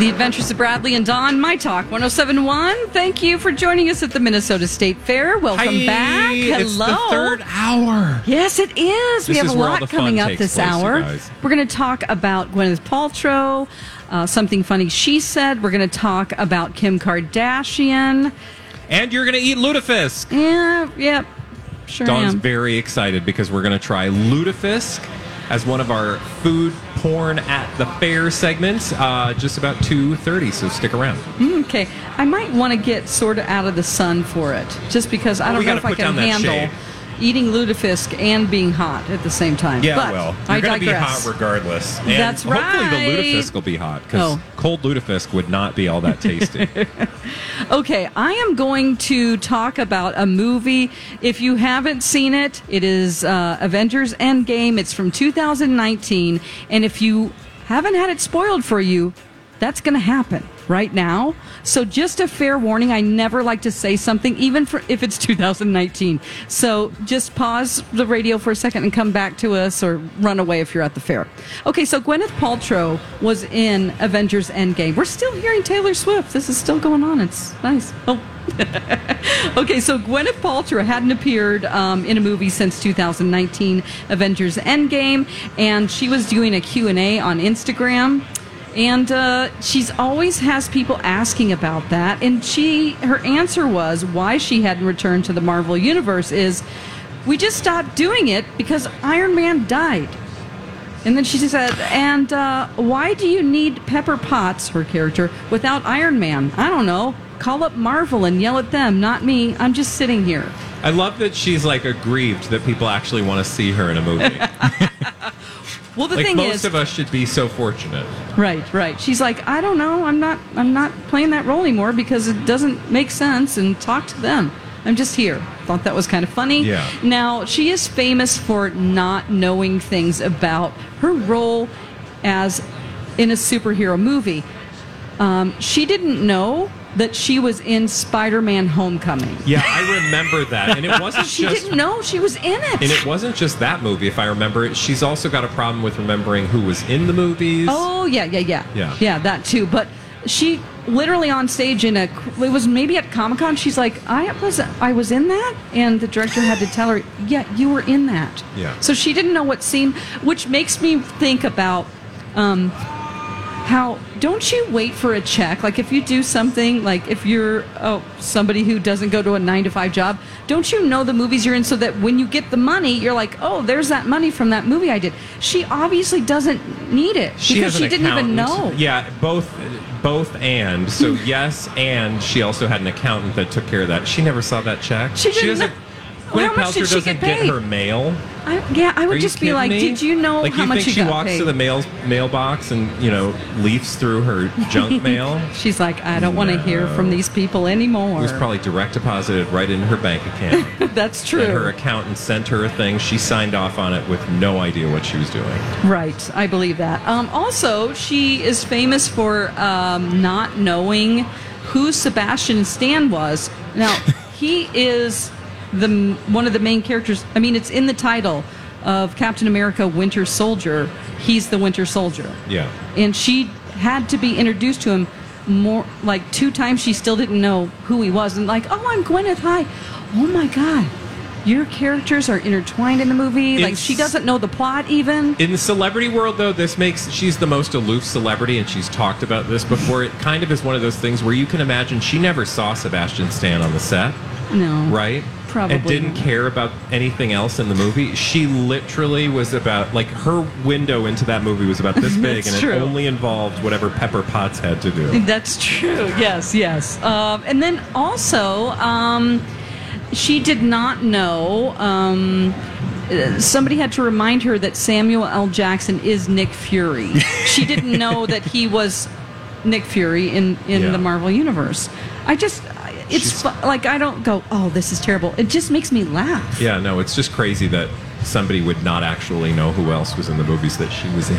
The Adventures of Bradley and Dawn, My Talk 1071. Thank you for joining us at the Minnesota State Fair. Welcome Hi, back. Hello. It's the third hour. Yes, it is. we This have is a where all lot the fun coming up takes this place, you hour. guys. We're going to talk about Gwyneth Paltrow, uh, something funny she said. We're going to talk about Kim Kardashian. And you're going to eat lutefisk. Yeah, yep. Sure Dawn's am. very excited because we're going to try lutefisk as one of our food porn at the fair segments. Uh, just about 2.30, so stick around. Okay, I might want to get sort of out of the sun for it, just because I don't we know if I can handle shade. Eating lutefisk and being hot at the same time. Yeah, but well, I you're going to be hot regardless. And That's hopefully the lutefisk will be hot because Oh. cold lutefisk would not be all that tasty. Okay, I am going to talk about a movie. If you haven't seen it, it is uh, Avengers Endgame. It's from 2019. And if you haven't had it spoiled for you, that's going to happen right now. So just a fair warning. I never like to say something, even for, if it's 2019. So just pause the radio for a second and come back to us or run away if you're at the fair. Okay, so Gwyneth Paltrow was in Avengers Endgame. We're still hearing Taylor Swift. This is still going on. It's nice. Oh. okay, so Gwyneth Paltrow hadn't appeared um, in a movie since 2019, Avengers Endgame, and she was doing a Q&A on Instagram. And uh, she's always has people asking about that. And she, her answer was why she hadn't returned to the Marvel Universe is we just stopped doing it because Iron Man died. And then she said, and uh, why do you need Pepper Potts, her character, without Iron Man? I don't know. Call up Marvel and yell at them, not me. I'm just sitting here. I love that she's like aggrieved that people actually want to see her in a movie. Well, the like thing most is, of us should be so fortunate. right, right. She's like, I don't know. I'm not. I'm not playing that role anymore because it doesn't make sense. And talk to them. I'm just here. Thought that was kind of funny. Yeah. Now she is famous for not knowing things about her role as in a superhero movie. Um, she didn't know that she was in Spider-Man: Homecoming. Yeah, I remember that, and it wasn't She just didn't know she was in it. And it wasn't just that movie, if I remember it. She's also got a problem with remembering who was in the movies. Oh yeah, yeah, yeah, Yeah. yeah, that too. But she literally on stage in a it was maybe at Comic Con. She's like, I was I was in that, and the director had to tell her, yeah, you were in that. Yeah. So she didn't know what scene, which makes me think about. Um, how don't you wait for a check like if you do something like if you're oh somebody who doesn't go to a nine to five job don't you know the movies you're in so that when you get the money you're like oh there's that money from that movie i did she obviously doesn't need it she because she didn't even know Yeah, both, both, and so yes, and she also had an accountant that took care of that. She never saw that check. She didn't doesn't. know- Gwyneth Paltrow she doesn't get paid? her mail. I, yeah i would you just be like me? did you know like, how you much she walks paid to the mail mailbox and you know leafs through her junk mail? she's like i don't want to hear from these people anymore It was probably direct deposited right in her bank account. that's true And her accountant sent her a thing. She signed off on it with no idea what she was doing. Right, I believe that. Um, also, she is famous for um, not knowing who Sebastian Stan was. Now, he is the one of the main characters. I mean, it's in the title of Captain America: Winter Soldier. He's the Winter Soldier, Yeah. and she had to be introduced to him more like two times. She still didn't know who he was, and like, oh, I'm Gwyneth. Hi. Oh my God. your characters are intertwined in the movie. like she doesn't know the plot even. In the celebrity world, though, this makes she's the most aloof celebrity, and she's talked about this before. It kind of is one of those things where you can imagine she never saw Sebastian Stan on the set, no. right? Probably And didn't care about anything else in the movie. She literally was about like her window into that movie was about this big, and That's it only involved whatever Pepper Potts had to do. That's true. Yes, yes. Um, and then also, um, she did not know. Um, somebody had to remind her that Samuel L. Jackson is Nick Fury. she didn't know that he was Nick Fury in in Yeah. the Marvel universe. I just. It's fu- like I don't go. Oh, this is terrible. It just makes me laugh. Yeah, no, it's just crazy that somebody would not actually know who else was in the movies that she was in.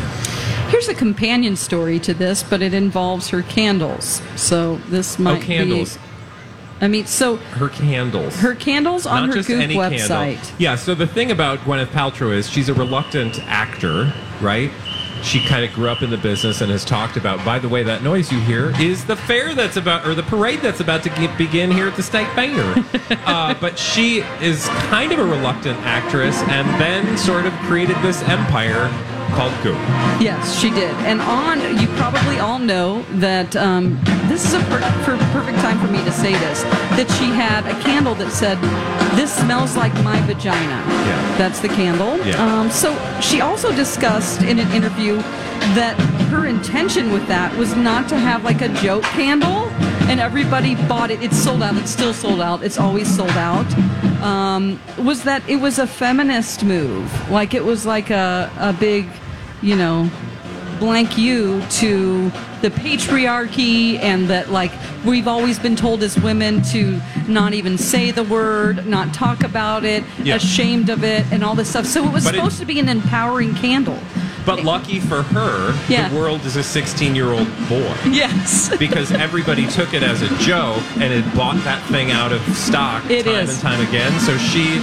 Here's a companion story to this, but it involves her candles. So this oh, might oh, candles. be. I mean, so Her candles. her candles on her Goop website. candle. Yeah, so the thing about Gwyneth Paltrow is she's a reluctant actor, right? She kind of grew up in the business and has talked about, by the way, that noise you hear is the fair that's about, or the parade that's about to get, begin here at the Stake Banger. uh, but she is kind of a reluctant actress and then sort of created this empire called Goop. Yes, she did. And on, you probably all know that um, this is a per- for perfect time for me to say this that she had a candle that said, This smells like my vagina. Yeah. That's the candle. Yeah. Um, so she also discussed in an interview that her intention with that was not to have like a joke candle. And everybody bought it. It's sold out. It's still sold out. It's always sold out. Um, was that it was a feminist move? Like it was like a, a big, you know, blank you to the patriarchy and that like we've always been told as women to not even say the word not talk about it Yeah. ashamed of it and all this stuff so it was But it- supposed to be an empowering candle But lucky for her, Yeah. the world is a 16 year old boy. yes because everybody took it as a joke and it bought that thing out of stock It time is. and time again. So she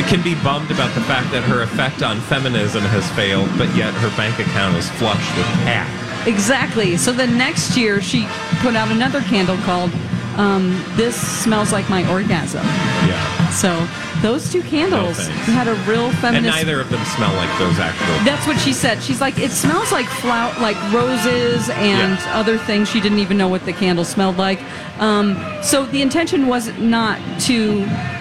it can be bummed about the fact that her effect on feminism has failed, but yet her bank account is flush with cash. exactly so the next year she put out another candle called um, this smells like my orgasm Yeah. so those two candles thanks. had a real feminist. And neither of them smell like those actual That's what she said. She's like, it smells like flower, like roses and Yeah. other things. She didn't even know what the candle smelled like. Um, so the intention was not to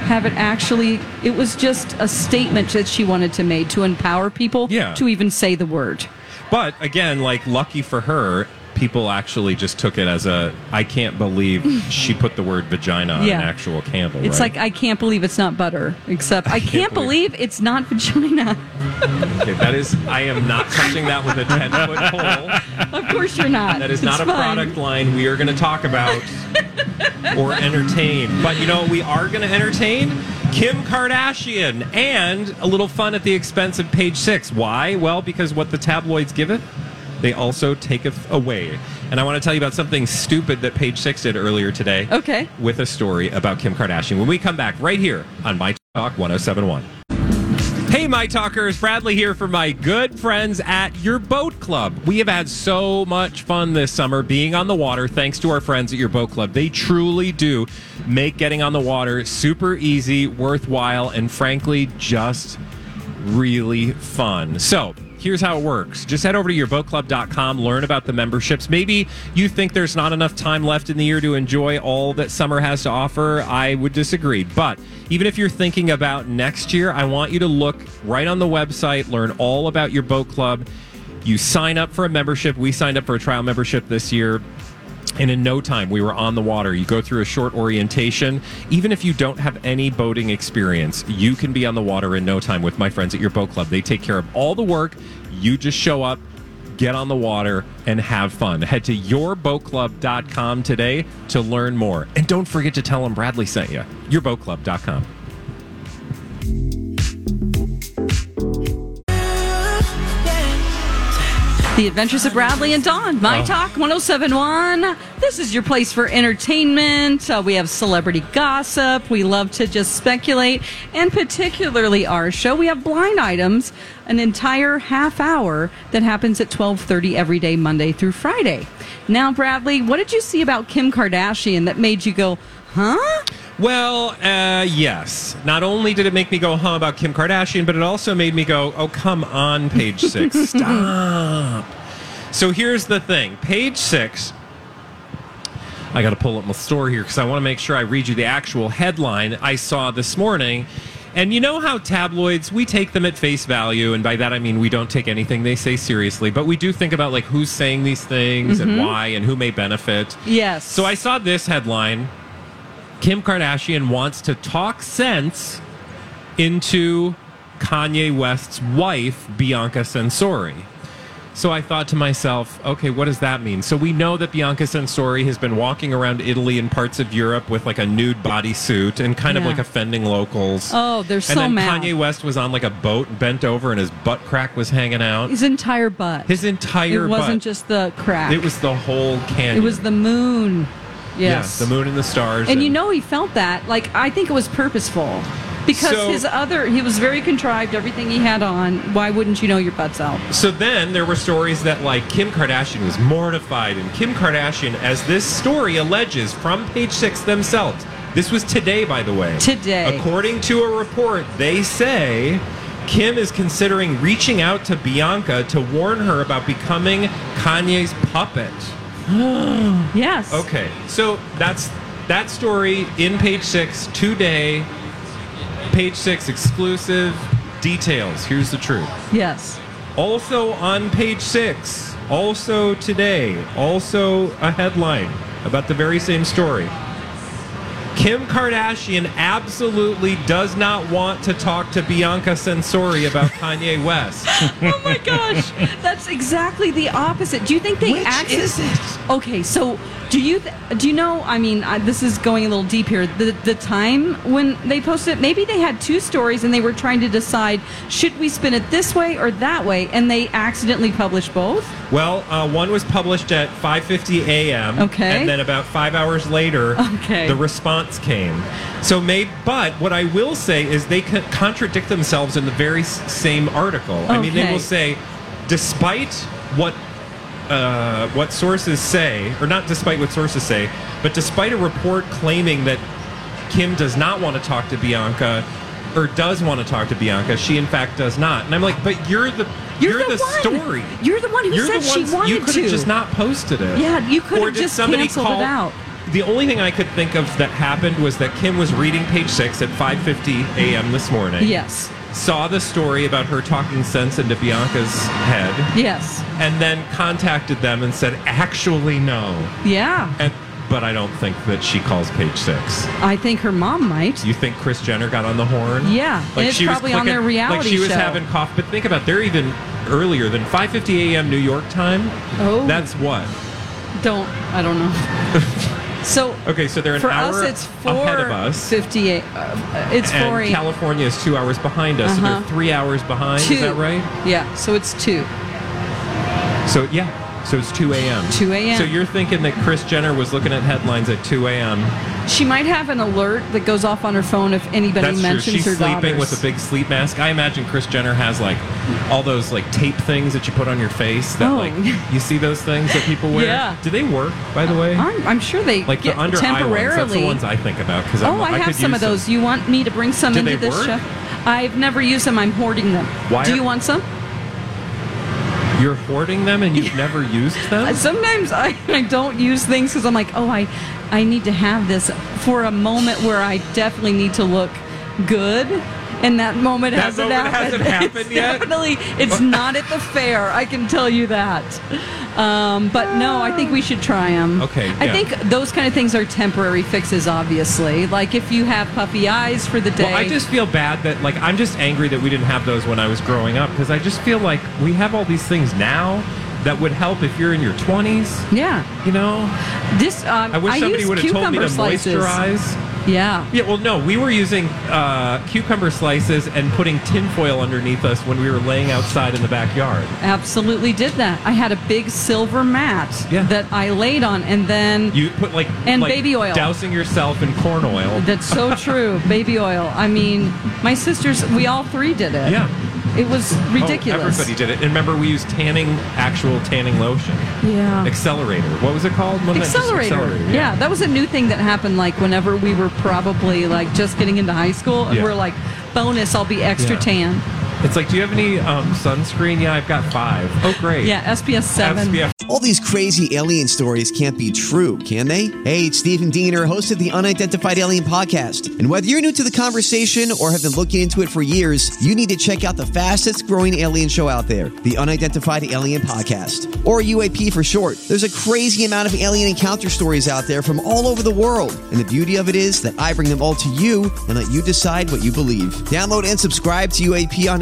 have it actually. It was just a statement that she wanted to make to empower people Yeah. to even say the word. But again, like lucky for her, people actually just took it as a I can't believe she put the word vagina on Yeah. an actual candle. It's right? like I can't believe it's not butter. Except I, can't, believe- believe it's not vagina. Okay, that is I am not touching that with a ten foot pole. Of course you're not. That is It's not a fine. product line we are going to talk about or entertain. But you know, what we are going to entertain Kim Kardashian and a little fun at the expense of page six. Why? Well, because what the tabloids give it, they also take it away. And I want to tell you about something stupid that page six did earlier today. Okay. With a story about Kim Kardashian. When we come back right here on My Talk 1071. Hey, my talkers, Bradley here for my good friends at Your Boat Club. We have had so much fun this summer being on the water thanks to our friends at Your Boat Club. They truly do make getting on the water super easy, worthwhile, and frankly, just really fun. So, here's how it works. Just head over to yourboatclub.com, learn about the memberships. Maybe you think there's not enough time left in the year to enjoy all that summer has to offer. I would disagree. But even if you're thinking about next year, I want you to look right on the website, learn all about your boat club. You sign up for a membership. We signed up for a trial membership this year. And in no time, we were on the water. You go through a short orientation. Even if you don't have any boating experience, you can be on the water in no time with my friends at your boat club. They take care of all the work. You just show up, get on the water, and have fun. Head to yourboatclub.com today to learn more. And don't forget to tell them Bradley sent you. Yourboatclub.com. The Adventures of Bradley and Dawn, My Oh. Talk 1071. This is your place for entertainment. Uh, we have celebrity gossip. We love to just speculate. And particularly our show, we have blind items, an entire half hour that happens at 1230 every day, Monday through Friday. Now, Bradley, what did you see about Kim Kardashian that made you go, huh? Well, uh, yes. Not only did it make me go huh, about Kim Kardashian, but it also made me go, oh, come on, page six. Stop. So here's the thing page six. I got to pull up my story here because I want to make sure I read you the actual headline I saw this morning. And you know how tabloids, we take them at face value. And by that, I mean we don't take anything they say seriously, but we do think about like who's saying these things and why and who may benefit. Yes. So I saw this headline Kim Kardashian wants to talk sense into Kanye West's wife, Bianca Censori. So I thought to myself, okay, what does that mean? So we know that Bianca Censori has been walking around Italy and parts of Europe with like a nude bodysuit and kind of like offending locals. Oh, they're and so then mad. Kanye West was on like a boat, bent over, and his butt crack was hanging out. His entire butt. His entire butt. It wasn't butt. just the crack. It was the whole canyon. It was the moon. Yes. Yeah, the moon and the stars. And you know he felt that. Like I think it was purposeful. Because So- his other he was very contrived, everything he had on. Why wouldn't you know your butt's out? So then there were stories that like Kim Kardashian was mortified, and Kim Kardashian, as this story alleges from page six themselves, this was today, by the way. Today. According to a report, they say Kim is considering reaching out to Bianca to warn her about becoming Kanye's puppet. Yes. Okay, so that's that story in page six today. Page six exclusive details. Here's the truth. Yes. Also on page six, also today, also a headline about the very same story. Kim Kardashian absolutely does not want to talk to Bianca Censori about Kanye West. Oh my gosh, that's exactly the opposite. Do you think they Which actually? is it? Okay, so do you th- do you know? I mean, this is going a little deep here. The the time when they posted, it, maybe they had two stories and they were trying to decide should we spin it this way or that way, and they accidentally published both. Well, uh, one was published at 5:50 a.m. Okay. and then about five hours later, Okay. the response came. So, may but what I will say is they co- contradict themselves in the very s- same article. I mean, they will say, despite what uh, what sources say, or not despite what sources say, but despite a report claiming that Kim does not want to talk to Bianca. Or does want to talk to Bianca? She in fact does not, and I'm like, but you're the You're, the, the, story. You're the one who You're said she wanted you could to. have just not posted it. Yeah, you could have just somebody canceled call, it out. The only thing I could think of that happened was that Kim was reading page six at 5:50 a.m. this morning. Yes. Saw the story about her talking sense into Bianca's head, Yes. and then contacted them and said, "Actually, no." Yeah. And but I don't think that she calls page six. I think her mom might. You think Kris Jenner got on the horn? Yeah, and it's she was probably on their clicking- reality Like she was show. having cough. But think about, they're even earlier than 5:50 a.m. New York time. Oh. That's what. Don't. I don't know. so Okay, so they're an for hour us, it's four ahead of us. fifty-eight. Uh, it's and four. California is two hours behind us, so Uh-huh. they're three hours behind. two. Is that right? Yeah. So it's two. So yeah, so it's two a.m. 2 a.m.. So you're thinking that Kris Jenner was looking at headlines at two a.m. She might have an alert that goes off on her phone if anybody That's true. mentions She's her sleeping daughters. with a big sleep mask. I imagine Kris Jenner has like all those like tape things that you put on your face. That Oh. like you see those things that people wear. Yeah. Do they work? By the way, I'm, I'm sure they like get the under eye ones. That's the ones I think about because oh, I, have some of those. You want me to bring some Do into they this work? show? I've never used them. I'm hoarding them. Why Do are- you want some? You're hoarding them and you've never used them. Sometimes I, I don't use things because I'm like, oh, I, I need to have this for a moment where I definitely need to look good. And that moment That hasn't moment happened. hasn't happened It's yet? Definitely, it's not at the fair. I can tell you that. Um, but no, I think we should try them. Okay, I yeah. think those kind of things are temporary fixes. Obviously, like if you have puffy eyes for the day. Well, I just feel bad that, like, I'm just angry that we didn't have those when I was growing up because I just feel like we have all these things now that would help if you're in your 20s. yeah. You know, This um, I wish somebody would have told me to slices. moisturize. Yeah. Yeah, well, no, we were using uh, cucumber slices and putting tinfoil underneath us when we were laying outside in the backyard. Absolutely did that. I had a big silver mat Yeah. that I laid on, and then You put like And like baby oil. dousing yourself in corn oil. that's so true. baby oil. I mean, my sisters, we all three did it. Yeah. It was Oh, ridiculous. everybody did it. And remember, we used tanning, actual tanning lotion. yeah. Accelerator. What was it called? Wasn't that just Accelerator. yeah. that was a new thing that happened like whenever we were probably like just getting into high school and Yeah. we're like, bonus, I'll be extra Yeah. tan. It's like, do you have any um, sunscreen? Yeah, I've got five. Oh, great. Yeah, SPS 7. SPF. All these crazy alien stories can't be true, can they? Hey, it's Stephen Diener, host of the Unidentified Alien Podcast. And whether you're new to the conversation or have been looking into it for years, you need to check out the fastest growing alien show out there, the Unidentified Alien Podcast, or UAP for short. There's a crazy amount of alien encounter stories out there from all over the world. And the beauty of it is that I bring them all to you and let you decide what you believe. Download and subscribe to UAP on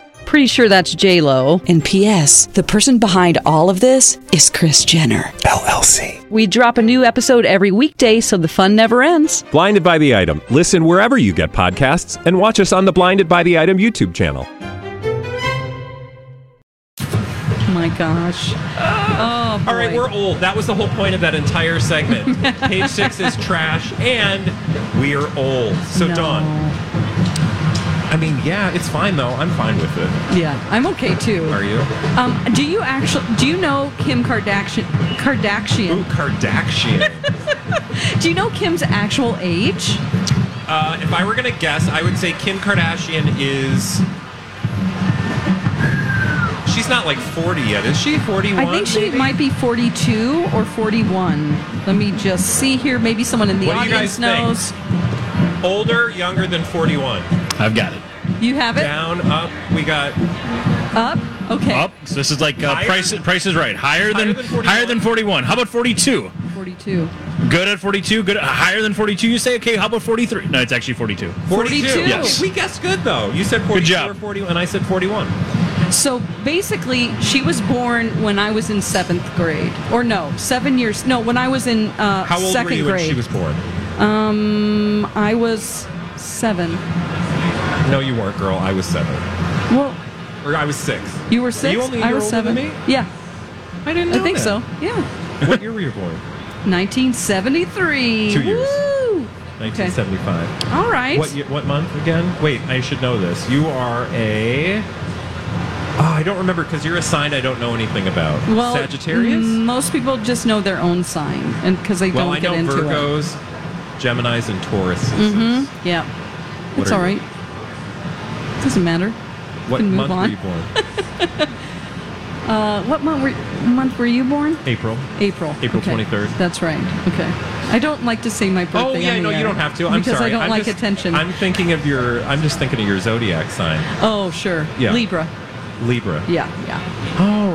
Pretty sure that's J Lo. And P.S. The person behind all of this is Kris Jenner. LLC. We drop a new episode every weekday, so the fun never ends. Blinded by the item. Listen wherever you get podcasts, and watch us on the Blinded by the Item YouTube channel. Oh my gosh. Oh, All right, we're old. That was the whole point of that entire segment. Page six is trash, and we are old. So, No. Dawn. I mean, yeah, it's fine though. I'm fine with it. Yeah, I'm okay too. Are you? Um, do you actually do you know Kim Kardashian? Ooh, Kardashian. Kardashian. Do you know Kim's actual age? uh, if I were gonna guess, I would say Kim Kardashian is. She's not like 40 yet, is she? 41? I think she maybe? might be 42 or 41. Let me just see here. Maybe someone in the What audience guys think? knows. older, younger than 41. I've got it. You have it Down, up. We got up. Okay. Up. So this is like uh, Higher? price. Price is right. Higher, Higher than, than 41? higher than forty-one. How about forty-two? 42. Good at forty-two. Good. At, higher than forty-two. You say okay. How about forty-three? No, it's actually forty-two. 42. 42. Yes. We guessed good though. You said 42 job. or 41, and I said 41. So basically, she was born when I was in seventh grade, or no, seven years. No, when I was in uh, How old second were you grade. when she was born? Um, I was seven. No, you weren't, girl. I was seven. Well, Or I was six. you were six. you only I was seven. than me? Yeah, I didn't I think that. so. Yeah, what year were you born? 1973. Two years. Woo! 1975. All right. What what month again? Wait, I should know this. You are a. Oh, I don't remember because you're a sign I don't know anything about. Well, Sagittarius. Most people just know their own sign, and because they well, don't I get know into it. Well, I Virgos, Gemini's, and Taurus. Mm-hmm. Yeah, What it's all right. you? Doesn't matter. What month were you born? Uh, what month were, month were you born? April. April. April Okay. 23rd. That's right. Okay. I don't like to say my birthday. Oh yeah, no, you don't have to. I'm because sorry. I don't I'm like just- attention. I'm thinking of your. I'm just thinking of your zodiac sign, oh sure. Yeah. Libra. Libra. Yeah, yeah. Oh,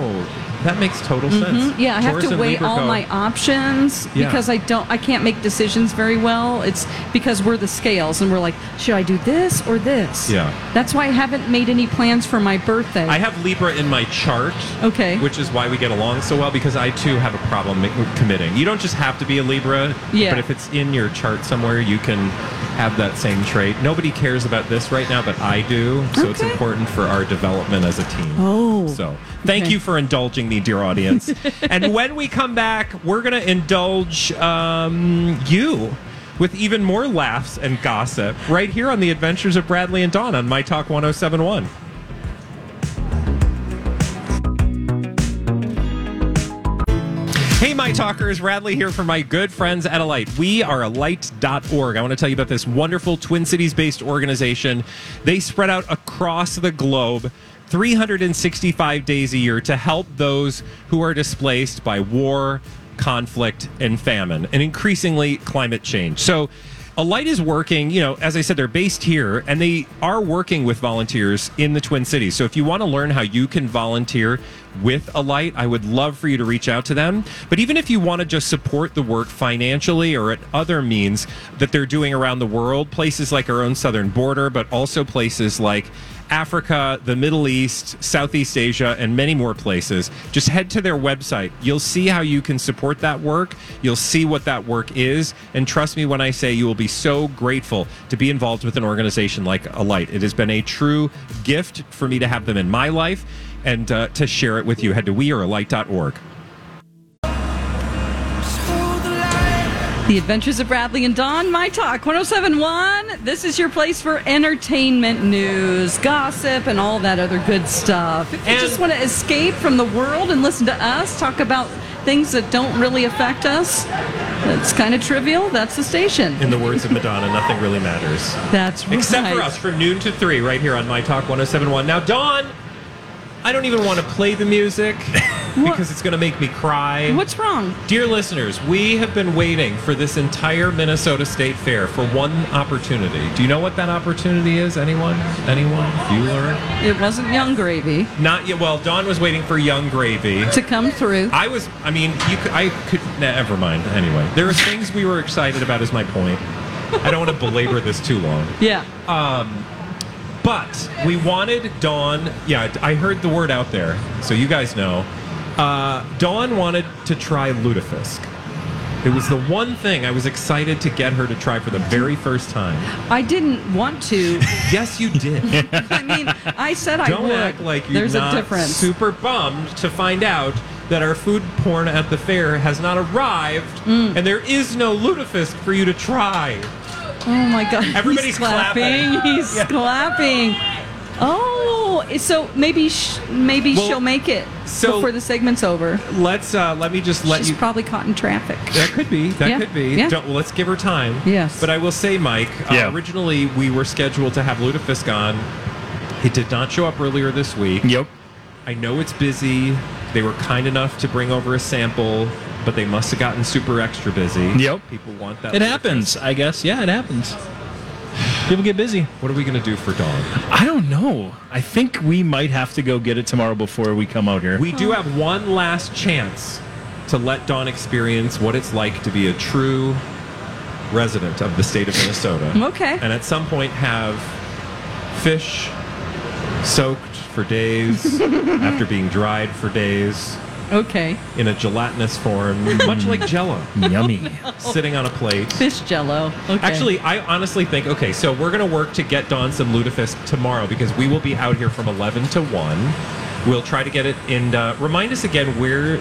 that makes total sense. Mhm. Yeah, I have to weigh all go- my options Yeah. because I don't I can't make decisions very well. It's because we're the scales and we're like, should I do this or this? Yeah. That's why I haven't made any plans for my birthday. I have Libra in my chart. Okay. Which is why we get along so well because I too have a problem committing. You don't just have to be a Libra, Yeah. but if it's in your chart somewhere, you can have that same trait. Nobody cares about this right now, but I do. So it's important for our development as a team. Oh. So thank Okay. you for indulging me, dear audience. and when we come back, we're going to indulge um, you with even more laughs and gossip right here on the Adventures of Bradley and Dawn on My Talk 1071. My talkers, Radley here for my good friends at Alight. We are alight.org. I want to tell you about this wonderful Twin Cities based organization. They spread out across the globe 365 days a year to help those who are displaced by war, conflict, and famine, and increasingly climate change. So, Alight is working, you know, as I said, they're based here and they are working with volunteers in the Twin Cities. So if you want to learn how you can volunteer with Alight, I would love for you to reach out to them. But even if you want to just support the work financially or at other means that they're doing around the world, places like our own southern border, but also places like Africa, the Middle East, Southeast Asia, and many more places. Just head to their website. You'll see how you can support that work. You'll see what that work is. And trust me when I say you will be so grateful to be involved with an organization like Alight. It has been a true gift for me to have them in my life and uh, to share it with you. Head to wearealight.org. The Adventures of Bradley and Dawn, My Talk 1071. This is your place for entertainment news, gossip, and all that other good stuff. If you And- just want to escape from the world and listen to us talk about things that don't really affect us, that's kind of trivial, that's the station. In the words of Madonna, nothing really matters. That's right. Except for us from noon to three right here on My Talk 1071. Now, Dawn, I don't even want to play the music because it's going to make me cry. What's wrong? Dear listeners, we have been waiting for this entire Minnesota State Fair for one opportunity. Do you know what that opportunity is? Anyone? Anyone? Bueller? It wasn't Yung Gravy Not yet. Well, Dawn was waiting for Yung Gravy. to come through. I was. I mean, you. Could, I could. Never mind. Anyway, there are things we were excited about. Is my point. I don't want to belabor this too long. yeah. Um, But we wanted Dawn. Yeah, I heard the word out there, so you guys know. Uh, Dawn wanted to try lutefisk. It was the one thing I was excited to get her to try for the very first time. I didn't want to. Yes, you did. I mean, I said I would. Don't act like you're There's not a difference. super bummed to find out that our food porn at the fair has not arrived, Mm. and there is no lutefisk for you to try. Oh my god! Everybody's He's clapping. clapping. He's clapping. Oh, so maybe sh- maybe Well, she'll make it so- before the segment's over. Let's uh, let me just let She's you. probably caught in traffic. That could be. That Yeah, could be. yeah. Don't, well, let's give her time. Yes. But I will say, Mike. Yeah. Uh, originally, we were scheduled to have Lutefisk on. He did not show up earlier this week. Yep. I know it's busy. They were kind enough to bring over a sample, but they must have gotten super extra busy. Yep. People want that. It happens, I guess. Yeah, it happens. People get busy. What are we going to do for Dawn? I don't know. I think we might have to go get it tomorrow before we come out here. We do have one last chance to let Dawn experience what it's like to be a true resident of the state of Minnesota. Okay. And at some point have fish soaked for days after being dried for days Okay. in a gelatinous form, much like jello, Yummy. sitting on a plate. Fish Jello. Okay. Actually, I honestly think okay, so we're going to work to get Dawn some lutefisk tomorrow because we will be out here from 11 to 1. We'll try to get it and Uh, remind us again where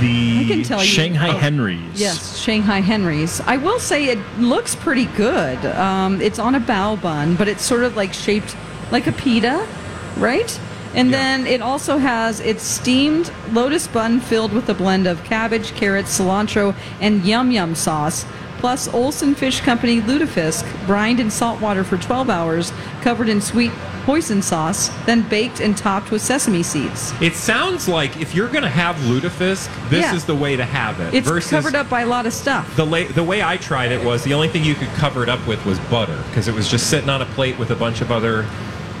the I can tell you. Shanghai Oh. Henry's. Yes, Shanghai Henry's. I will say it looks pretty good. Um, it's on a bao bun, but it's sort of like shaped like a pita, right? And Yeah. then it also has its steamed lotus bun filled with a blend of cabbage, carrots, cilantro, and yum yum sauce. Plus Olsen Fish Company lutefisk, brined in salt water for 12 hours, covered in sweet hoisin sauce, then baked and topped with sesame seeds. It sounds like if you're going to have lutefisk, this Yeah. is the way to have it. It's versus covered up by a lot of stuff. The, la- the way I tried it was the only thing you could cover it up with was butter because it was just sitting on a plate with a bunch of other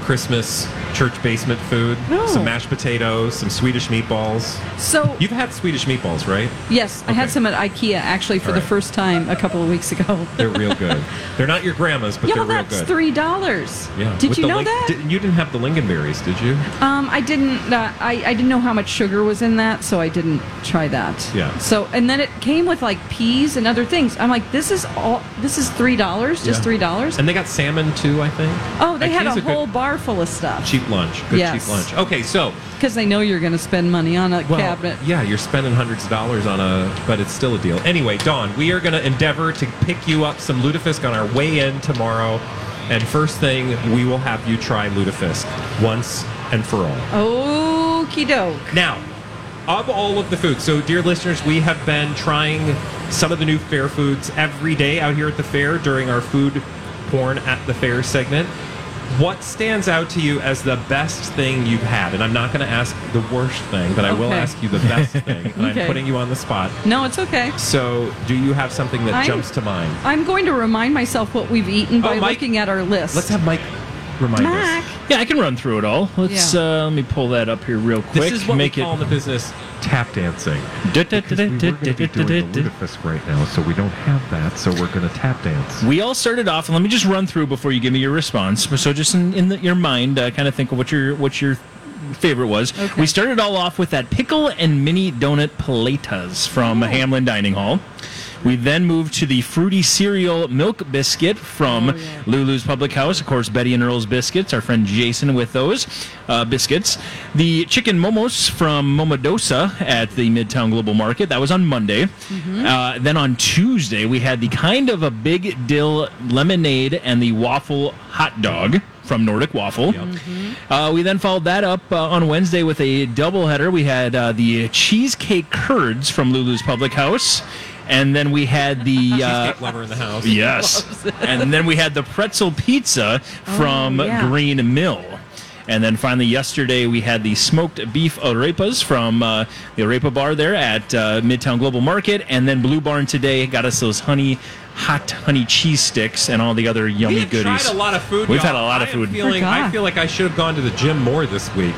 Christmas church basement food, Oh. some mashed potatoes, some Swedish meatballs. So You've had Swedish meatballs, right? Yes, I had some at IKEA actually for All the first time a couple of weeks ago. They're real good. they're not your grandma's, but yeah, they're real good. that's three dollars. Yeah. Did With you know that? Did, you didn't have the lingonberries, did you? um, I didn't. Uh, I I didn't know how much sugar was in that, so I didn't try that. Yeah. So and then it came with like peas and other things. I'm like, this is all. This is three dollars. Just Yeah. three dollars. And they got salmon too, I think. Oh, they had a IKEA's good whole bar full of stuff cheap lunch. Good Yes. cheap lunch. Okay, so because they know you're going to spend money on a well, cabinet. yeah, you're spending hundreds of dollars on a, but it's still a deal. Anyway, Dawn, we are going to endeavor to pick you up some lutefisk on our way in tomorrow, and first thing we will have you try lutefisk once and for all. Okie doke. Now, of all of the food, so dear listeners, we have been trying some of the new fair foods every day out here at the fair during our food porn at the fair segment. What stands out to you as the best thing you've had? And I'm not going to ask the worst thing, but I will ask you the best thing. And Okay. I'm putting you on the spot. No, it's okay. So, do you have something that I'm- jumps to mind? I'm going to remind myself what we've eaten by Oh, Mike- looking at our list. Let's have Mike. Remind Mac. us. Yeah, I can run through it all. Let's Yeah. uh, let me pull that up here real quick. This is what Make we call in the business tap dancing. Because we were going to be doing the lutefisk right now, so we don't have that, so we're going to tap dance. We all started off, and let me just run through before you give me your response. So, just in, in the, your mind, uh, kind of think of what your what your favorite was. Okay. We started all off with that pickle and mini donut paletas from Hamline Dining Hall. We then moved to the fruity cereal milk biscuit from Lulu's Public House. Of course, Betty and Earl's biscuits. Our friend Jason with those uh, biscuits. The chicken momos from Momodosa at the Midtown Global Market. That was on Monday. Uh, then on Tuesday, we had the kind of a big dill lemonade and the waffle hot dog from Nordic Waffle. Uh, we then followed that up uh, on Wednesday with a doubleheader. We had uh, the cheesecake curds from Lulu's Public House. And then we had the uh, lover in the house. Yes. and then we had the pretzel pizza from Oh, yeah. Green Mill. And then finally, yesterday, we had the smoked beef arepas from uh, the arepa bar there at uh, Midtown Global Market. And then Blue Barn today got us those honey, hot honey cheese sticks and all the other yummy We've goodies. tried a lot of food. We've y'all. had a lot of I am food. Feeling, I feel like I should have gone to the gym more this week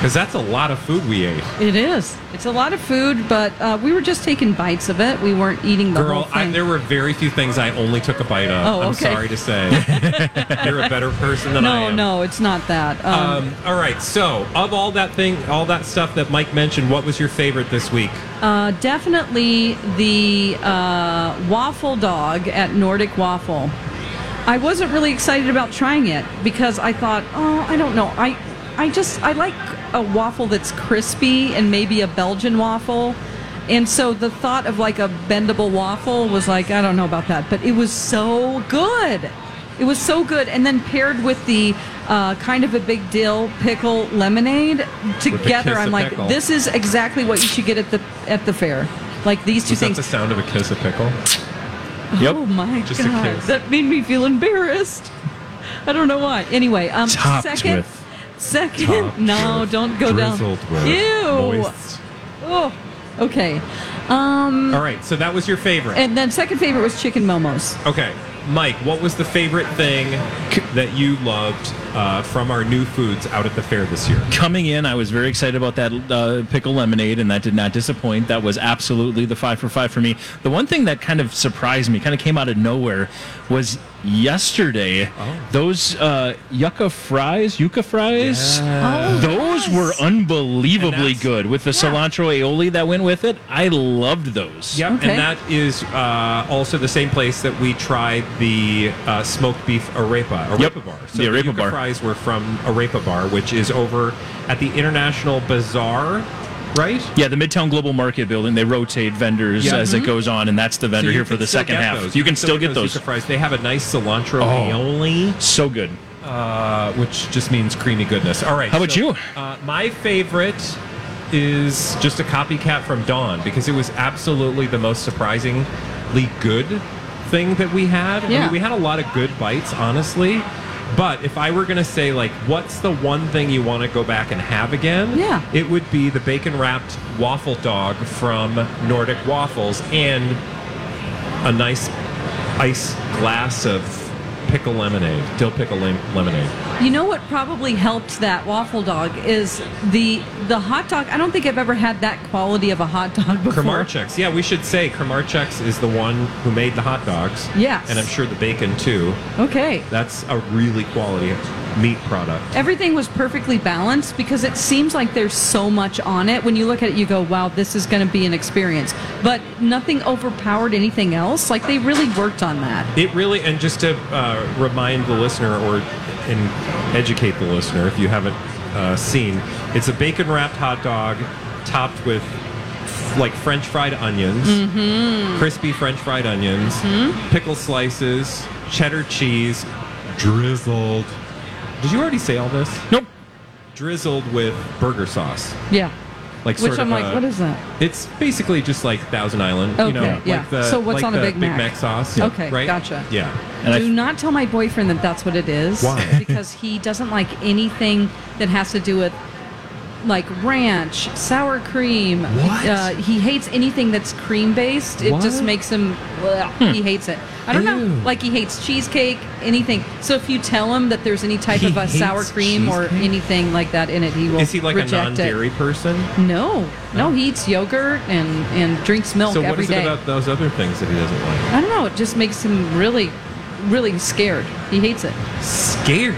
because that's a lot of food we ate. It is. It's a lot of food, but uh, we were just taking bites of it. We weren't eating the Girl, whole I, thing. there were very few things I only took a bite of. Oh, I'm okay. sorry to say. You're a better person than I am. no, am. no, it's not that. Um, Um, all right. So, of all that thing, all that stuff that Mike mentioned, what was your favorite this week? uh, definitely the uh, waffle dog at Nordic Waffle. I wasn't really excited about trying it because I thought, oh, I don't know. I, I just I like a waffle that's crispy and maybe a Belgian waffle. And so the thought of like a bendable waffle was like, I don't know about that, but it was so good. It was so good. And then paired with the uh, kind of a big dill pickle lemonade together, I'm like, pickle. this is exactly what you should get at the at the fair. Like these two Was that things. the sound of a kiss of pickle? Yep. Oh my Just a god, kiss. that made me feel embarrassed. I don't know why. Anyway, um, Topped second, with- second, Topped no, with- don't go down. drizzled with Ew. moist. Oh, okay. Um, All right. So that was your favorite. and then second favorite was chicken momos. Okay. Mike, what was the favorite thing that you loved uh, from our new foods out at the fair this year? Coming in, I was very excited about that uh, pickle lemonade, and that did not disappoint. That was absolutely the five for five for me. The one thing that kind of surprised me, kind of came out of nowhere, was yesterday. Those uh, yucca fries, yucca fries, Oh, those were unbelievably good with the cilantro aioli that went with it. I loved those. Yep, Okay. and that is uh, also the same place that we tried the uh, smoked beef arepa, arepa Yep, bar. the arepa yucca bar. Fries were from Arepa Bar, which is over at the International Bazaar, right? Yeah, the Midtown Global Market building, they rotate vendors Yeah. as it goes on, and that's the vendor So here for the second half. those. You can still get those. yucca fries. They have a nice cilantro Oh. aioli, So good. uh, which just means creamy goodness. All right. How about so, you? Uh, my favorite is just a copycat from Dawn because it was absolutely the most surprisingly good thing that we had. I Yeah. mean, we had a lot of good bites, honestly. But if I were going to say, like, what's the one thing you want to go back and have again? Yeah. It would be the bacon wrapped waffle dog from Nordic Waffles and a nice ice glass of pickle lemonade, dill pickle lemonade. You know what probably helped that waffle dog is the the hot dog. I don't think I've ever had that quality of a hot dog before. Kramarczuk's. Yeah, we should say Kramarczuk's is the one who made the hot dogs. Yes. And I'm sure the bacon too. Okay. That's a really quality meat product. Everything was perfectly balanced because it seems like there's so much on it. When you look at it, you go, wow, this is going to be an experience. But nothing overpowered anything else. Like they really worked on that. It really, and just to uh, remind the listener or and educate the listener if you haven't uh, seen, it's a bacon wrapped hot dog topped with like French fried onions, Mm-hmm. crispy French fried onions, pickle slices, cheddar cheese, drizzled. Did you already say all this? Nope. Drizzled with burger sauce. Yeah. Like Which sort I'm of like, a- what is that? It's basically just like Thousand Island, you know, Okay, yeah. like the So what's like on a the Big Mac? sauce. Okay, right? gotcha. Yeah. And I Do not tell my boyfriend that that's what it is. Why? because he doesn't like anything that has to do with like ranch, sour cream. What? Uh, he hates anything that's cream based. It just makes him. Bleh, He hates it. I don't know. Like he hates cheesecake, anything. So if you tell him that there's any type He of a sour cream or anything like that in it, he will. Is he like a reject it. non-dairy person? No, no, he eats yogurt and and drinks milk So what is it about those other things that he doesn't like? I don't know. It just makes him really, really scared. He hates it. Scared.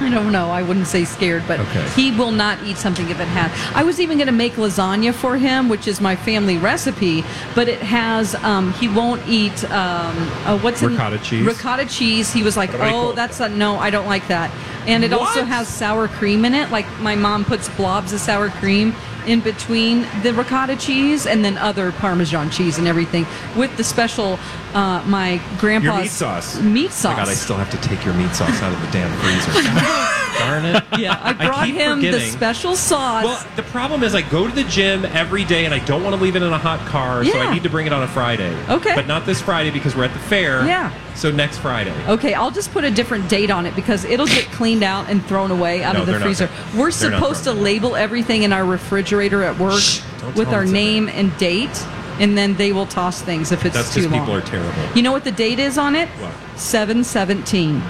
I don't know. I wouldn't say scared, but Okay. he will not eat something if it has. I was even going to make lasagna for him, which is my family recipe, but it has. Um, he won't eat. Um, uh, what's in- Ricotta cheese? Ricotta cheese. He was like, "Oh, that's a no. I don't like that." And it also has sour cream in it. Like my mom puts blobs of sour cream in between the ricotta cheese and then other Parmesan cheese and everything with the special. Uh, my grandpa's Your meat sauce. Meat Oh my God, I still have to take your meat sauce out of the damn freezer. Darn it. yeah, I brought keep him the special sauce. Well, the problem is I go to the gym every day and I don't want to leave it in a hot car, so I need to bring it on a Friday. Okay. But not this Friday because we're at the fair. Yeah. So next Friday. Okay, I'll just put a different date on it because it'll get cleaned out and thrown away out No, of the they're not freezer. thrown- We're they're not supposed to thrown. label everything in our refrigerator at work Shh, don't with tell our them name and date, and then they will toss things if it's That's too because long. people are terrible. you know what the date is on it? What? Seven seventeen.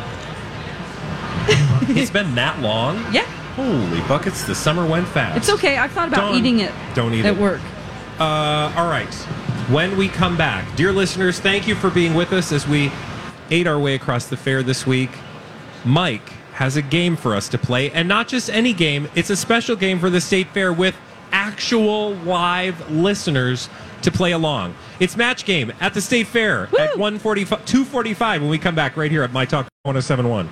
It's been that long? Yeah, Holy buckets, the summer went fast. it's okay. I've thought about Don't- eating it. don't eat it. at it. work. Uh, all right. When we come back, dear listeners, thank you for being with us as we ate our way across the fair this week. Mike has a game for us to play, and not just any game, it's a special game for the State Fair with actual live listeners to play along. It's match game at the State Fair at 145 245 when we come back right here at My Talk 1071.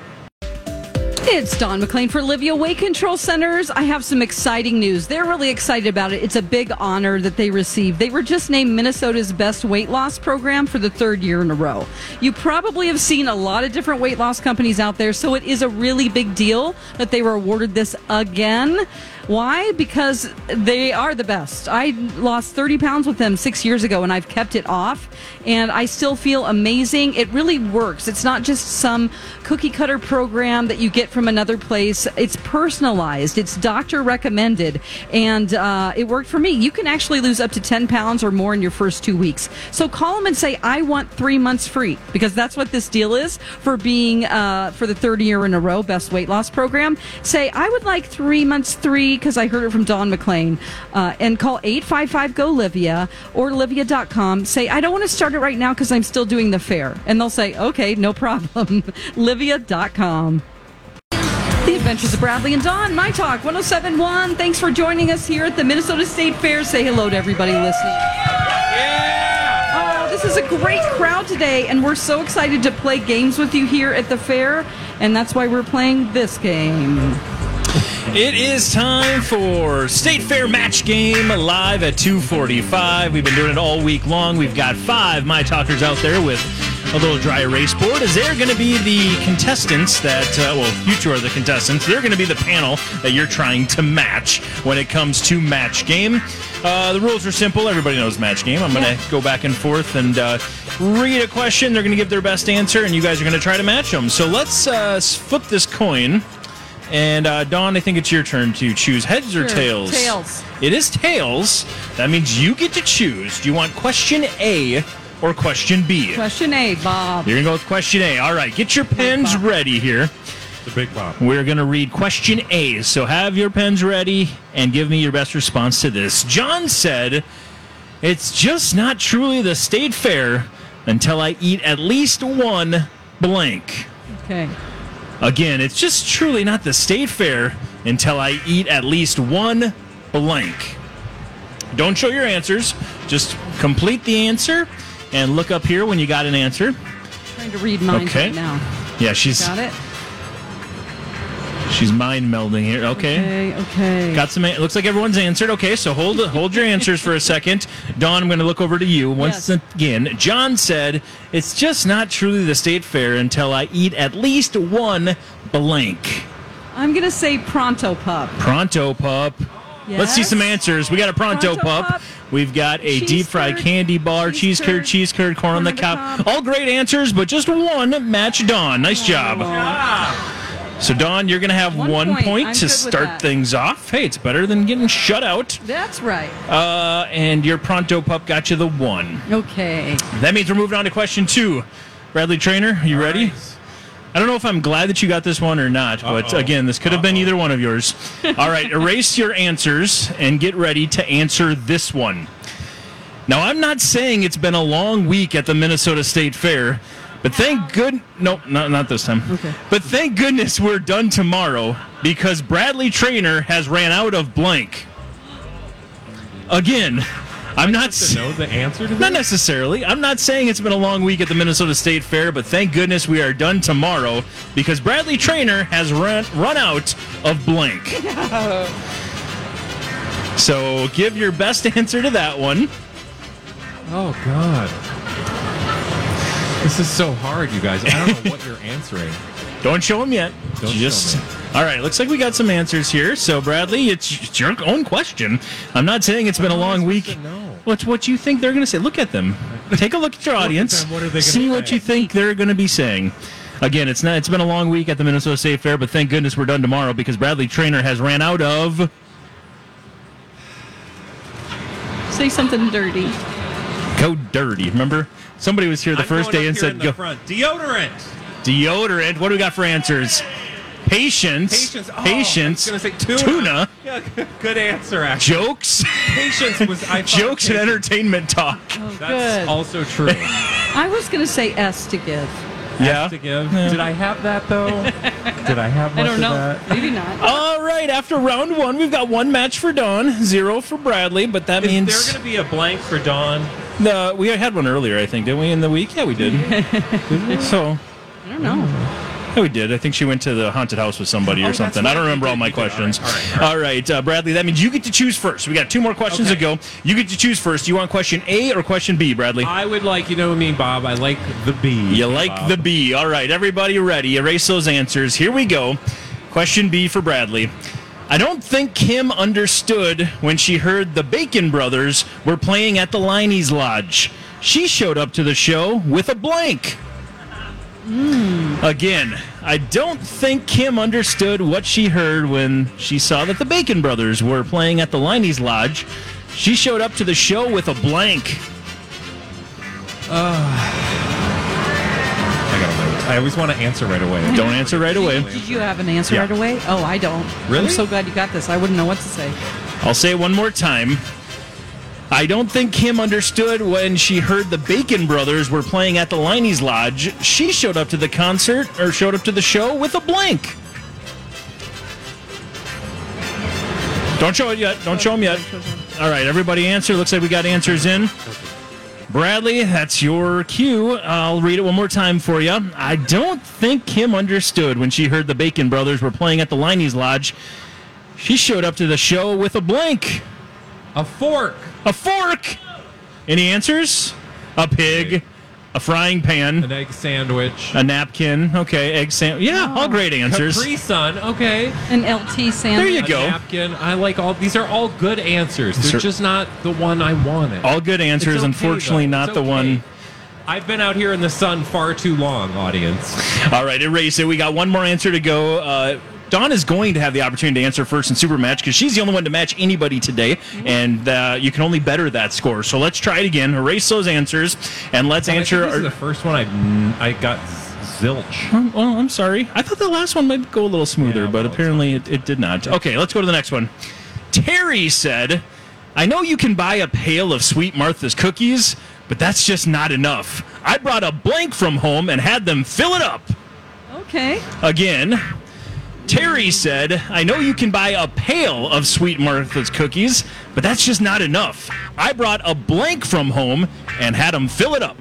It's Dawn McClain for Livea Weight Control Centers. I have some exciting news. They're really excited about it. It's a big honor that they received. They were just named Minnesota's best weight loss program for the third year in a row. You probably have seen a lot of different weight loss companies out there, so it is a really big deal that they were awarded this again. Why? Because they are the best. I lost 30 pounds with them six years ago and I've kept it off and I still feel amazing. It really works. It's not just some cookie cutter program that you get from another place. It's personalized, it's doctor recommended, and uh, it worked for me. You can actually lose up to 10 pounds or more in your first two weeks. So call them and say, I want three months free because that's what this deal is for being uh, for the third year in a row best weight loss program. Say, I would like three months free because I heard it from Dawn McClain. Uh, and call 855 GO Livea or Livea.com. Say, I don't want to start it right now because I'm still doing the fair. And they'll say, okay, no problem. Livea.com. The Adventures of Bradley and Dawn, My Talk 1071. Thanks for joining us here at the Minnesota State Fair. Say hello to everybody listening. Oh, this is a great crowd today, and we're so excited to play games with you here at the fair, and that's why we're playing this game. It is time for State Fair Match Game live at 245. We've been doing it all week long. We've got five My Talkers out there with a little dry erase board. Is they're going to be the contestants that, uh, well, you two are the contestants. They're going to be the panel that you're trying to match when it comes to Match Game. Uh, the rules are simple. Everybody knows Match Game. I'm going to go back and forth and uh, read a question. They're going to give their best answer, and you guys are going to try to match them. So let's uh, flip this coin. And uh, Dawn, I think it's your turn to choose heads or Sure. tails. Tails. It is tails. That means you get to choose. Do you want question A or question B? Question A, Bob. You're gonna go with question A. All right, get your pens Bob. ready here. The big pop. We're gonna read question A. So have your pens ready and give me your best response to this. John said, "It's just not truly the state fair until I eat at least one blank." Okay. Again, it's just truly not the state fair until I eat at least one blank. Don't show your answers. Just complete the answer and look up here when you got an answer. Trying to read mine Okay. right now. Yeah, she's Got it? She's mind melding here. Okay. Okay, okay. Got some. It looks like everyone's answered. Okay, so hold hold your answers for a second. Dawn, I'm going to look over to you once Yes. again. John said, "It's just not truly the state fair until I eat at least one blank." I'm going to say Pronto Pup. Pronto pup. Let's see some answers. We got a pronto, Pronto pup. Pup. We've got a Cheese deep fried curd. candy bar, cheese Cheese curd, curd. cheese curd, corn on the cob. cob. All great answers, but just one match Dawn. Nice oh. job. So, Dawn, you're going to have one, One point, point. To start things off. Hey, it's better than getting shut out. That's right. Uh, and your Pronto Pup got you the one. Okay. That means we're moving on to question two. Bradley Traynor, are you ready? I don't know if I'm glad that you got this one or not, but Uh-oh. again, this could have been either one of yours. All right, erase your answers and get ready to answer this one. Now, I'm not saying it's been a long week at the Minnesota State Fair, but thank good no, not not this time. Okay. But thank goodness we're done tomorrow because Bradley Traynor has ran out of blank. Again, I'm not To know the answer to that. not necessarily. I'm not saying it's been a long week at the Minnesota State Fair, but thank goodness we are done tomorrow because Bradley Traynor has run run out of blank. so give your best answer to that one. Oh God. This is so hard, you guys. I don't know what you're answering. Don't show him yet. Don't show Just me. all right. Looks like we got some answers here. So Bradley, it's, it's your own question. I'm not saying it's been a long week. to know? What's what you think they're going to say? Look at them. Take a look at your audience. What are they gonna See what you think they're going to be saying. Again, it's not. It's been a long week at the Minnesota State Fair, but thank goodness we're done tomorrow because Bradley Traynor has ran out of Say something dirty. go dirty. Remember, somebody was here the I'm first day and said go front. deodorant. deodorant. What do we got for answers? Patience. Patience. Oh, Patience. I was gonna say tuna. Tuna. Yeah, good- good answer. Actually, Jokes. patience was I thought Jokes and patience- entertainment talk. Oh, That's good. also true. I was going to say S to give. Yeah. to give. Did I have that though? Did I have much I don't of know. that? Maybe not. All right, after round one, we've got one match for Dawn, zero for Bradley, but that Is means there going to be a blank for Dawn? The, we had one earlier, I think, didn't we, in the week? Yeah, we did. so, I don't know. yeah, we did. I think she went to the haunted house with somebody Oh, or something. I don't remember all my did. All questions. right, all All right, uh, Bradley, that means you get to choose first. We got two more questions Okay. to go. You get to choose first. Do you want question A or question B, Bradley? I would like, you know me, Bob. I like the B. You like Bob. the B. All right, everybody ready? Erase those answers. Here we go. Question B for Bradley. I don't think Kim understood when she heard the Bacon Brothers were playing at the Leinie's Lodge. She showed up to the show with a blank. Hmm. Again, I don't think Kim understood what she heard when she saw that the Bacon Brothers were playing at the Leinie's Lodge. She showed up to the show with a blank. Wait. I always want to answer right away. Don't answer right away. Did you have an answer Yeah. right away? Oh, I don't. Really? I'm so glad you got this. I wouldn't know what to say. I'll say it one more time. I don't think Kim understood when she heard the Bacon Brothers were playing at the Leinie's Lodge. She showed up to the concert or showed up to the show with a blank. Don't show it yet. Don't show them yet. All right, everybody answer. Looks like we got answers in. Bradley, that's your cue. I'll read it one more time for you. I don't think Kim understood when she heard the Bacon Brothers were playing at the Leinie's Lodge. She showed up to the show with a blank. A fork. A fork. Any answers? A pig, a frying pan, An egg sandwich. a napkin. Okay, egg sandwich. Yeah, all great answers. Capri Sun. Okay. An LT sandwich. There you A go. napkin. I like all. These are all good answers. They're Sure. just not the one I wanted. All good answers. okay, Unfortunately, though. not It's the okay. one. I've been out here in the sun far too long, audience. All right, erase it. We got one more answer to go. Uh, Dawn is going to have the opportunity to answer first in Super Match because she's the only one to match anybody today, and uh, you can only better that score. So let's try it again. Erase those answers, and let's think answer. this is the first one I I got zilch. Well, I'm sorry. I thought the last one might go a little smoother, Yeah, but well, apparently it, it did not. Okay, let's go to the next one. Terry said, I know you can buy a pail of Sweet Martha's cookies, but that's just not enough. I brought a blank from home and had them fill it up. Okay. Again, Terry said, I know you can buy a pail of Sweet Martha's cookies, but that's just not enough. I brought a blank from home and had them fill it up.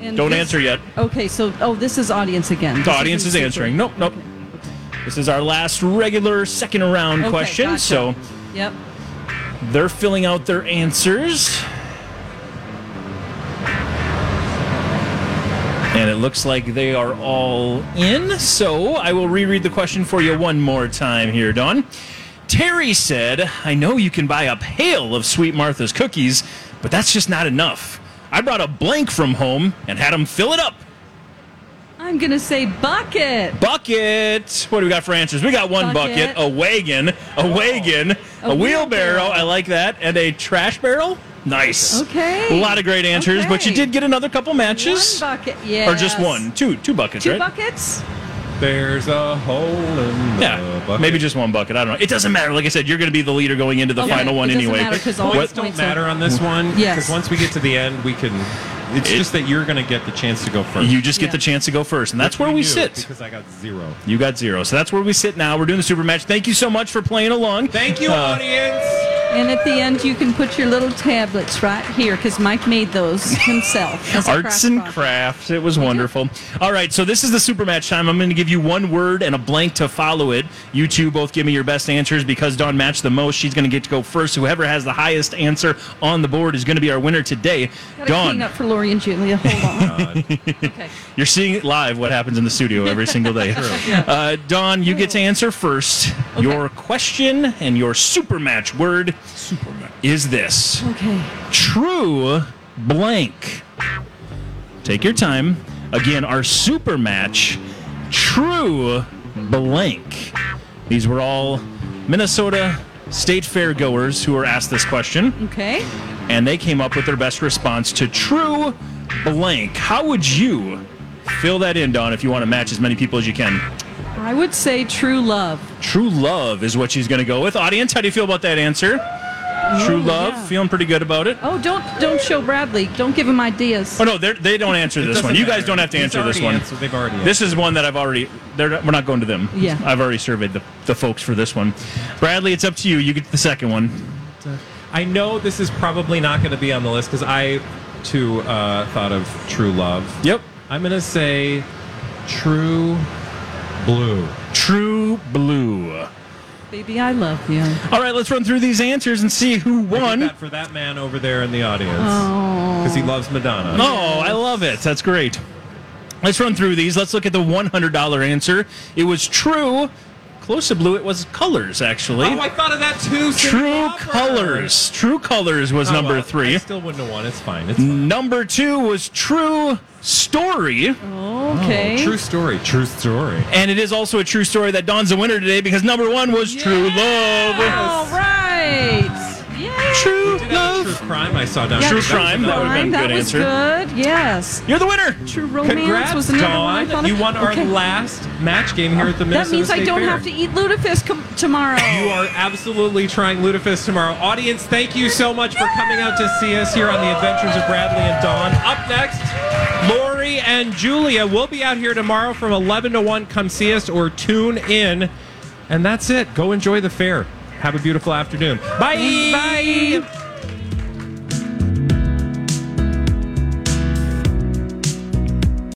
And Don't this- answer yet. Okay, so oh, this is audience again. The audience is answering. Nope, nope. This is our last regular second round Okay, question, gotcha. so Yep. they're filling out their answers. And it looks like they are all in, so I will reread the question for you one more time here, Dawn. Terry said, I know you can buy a pail of Sweet Martha's cookies, but that's just not enough. I brought a blank from home and had them fill it up. I'm going to say bucket. Bucket. What do we got for answers? We got one bucket, Bucket. a wagon, a oh. wagon, a, A wheelbarrow. wheelbarrow. I like that, and a trash barrel. Nice. Okay. A lot of great answers, but you did get another couple matches. One bucket. Yeah. Or just one? Two, two buckets, Two right? buckets? There's a hole in the Yeah, bucket. maybe just one bucket. I don't know. It doesn't matter. Like I said, you're going to be the leader going into the Okay, final one it doesn't anyway. matter 'cause all Points the don't matter on this one. Yes. Because once we get to the end, we can. It's It- just that you're going to get the chance to go first. You just get Yeah. the chance to go first, and that's Which where we knew, sit. Because I got zero. You got zero, so that's where we sit now. We're doing the super match. Thank you so much for playing along. Thank you, Uh, audience. And at the end, you can put your little tablets right here because Mike made those himself. Arts and project. crafts. It was wonderful. All right, so this is the super match time. I'm going to give you one word and a blank to follow it. You two both give me your best answers because Dawn matched the most. She's going to get to go first. Whoever has the highest answer on the board is going to be our winner today. Gotta clean Dawn, up for Lori and Julia. Hold on. okay. you're seeing it live what happens in the studio every single day. uh, Dawn, you get to answer first. Your question and your super match word is this. Okay. true blank. Take your time. Again, our super match, true blank. These were all Minnesota State Fair goers who were asked this question, Okay. and they came up with their best response to true blank. How would you fill that in, Dawn, if you want to match as many people as you can? I would say true love. True love is what she's going to go with. Audience, how do you feel about that answer? True love, yeah. feeling pretty good about it. Oh, don't don't show Bradley. Don't give him ideas. Oh no, they're, don't answer this doesn't one. You guys don't have to He's answer this one. answered. They've already This is one that I've already. They're, we're not going to them. Yeah. I've already surveyed the, the folks for this one. Bradley, it's up to you. You get the second one. I know this is probably not going to be on the list because I, too, uh, thought of True Love. Yep. I'm going to say True Blue. True blue. Baby, I love you. All right, let's run through these answers and see who won. that for that man over there in the audience oh. because he loves Madonna. Oh, I love it. That's great. Let's run through these. Let's look at the $100 answer. It was true. Close to blue, it was colors, actually. Oh, I thought of that too. Cyndi True Lauper. colors. True colors was Oh, number well, three. I still wouldn't have won. It's fine. It's fine. Number two was true story. Okay. Oh, true story. True story. And it is also a true story that Dawn's a winner today because number one was True Love. All right. Yay. True Did have a Love. true crime I saw down Yeah, True there. crime, that would've been a That good was answer. good. Yes. You're the winner. True romance Congrats, was another one. I You won our Okay. last match game here at the Minnesota That Minnesota means I don't Fair. have to eat lutefisk com- tomorrow. You are absolutely trying lutefisk tomorrow. Audience, thank you so much for coming out to see us here on the Adventures of Bradley and Dawn. Up next, Lori and Julia will be out here tomorrow from 11 to 1. Come see us or tune in. And that's it. Go enjoy the fair. Have a beautiful afternoon. Bye. Bye.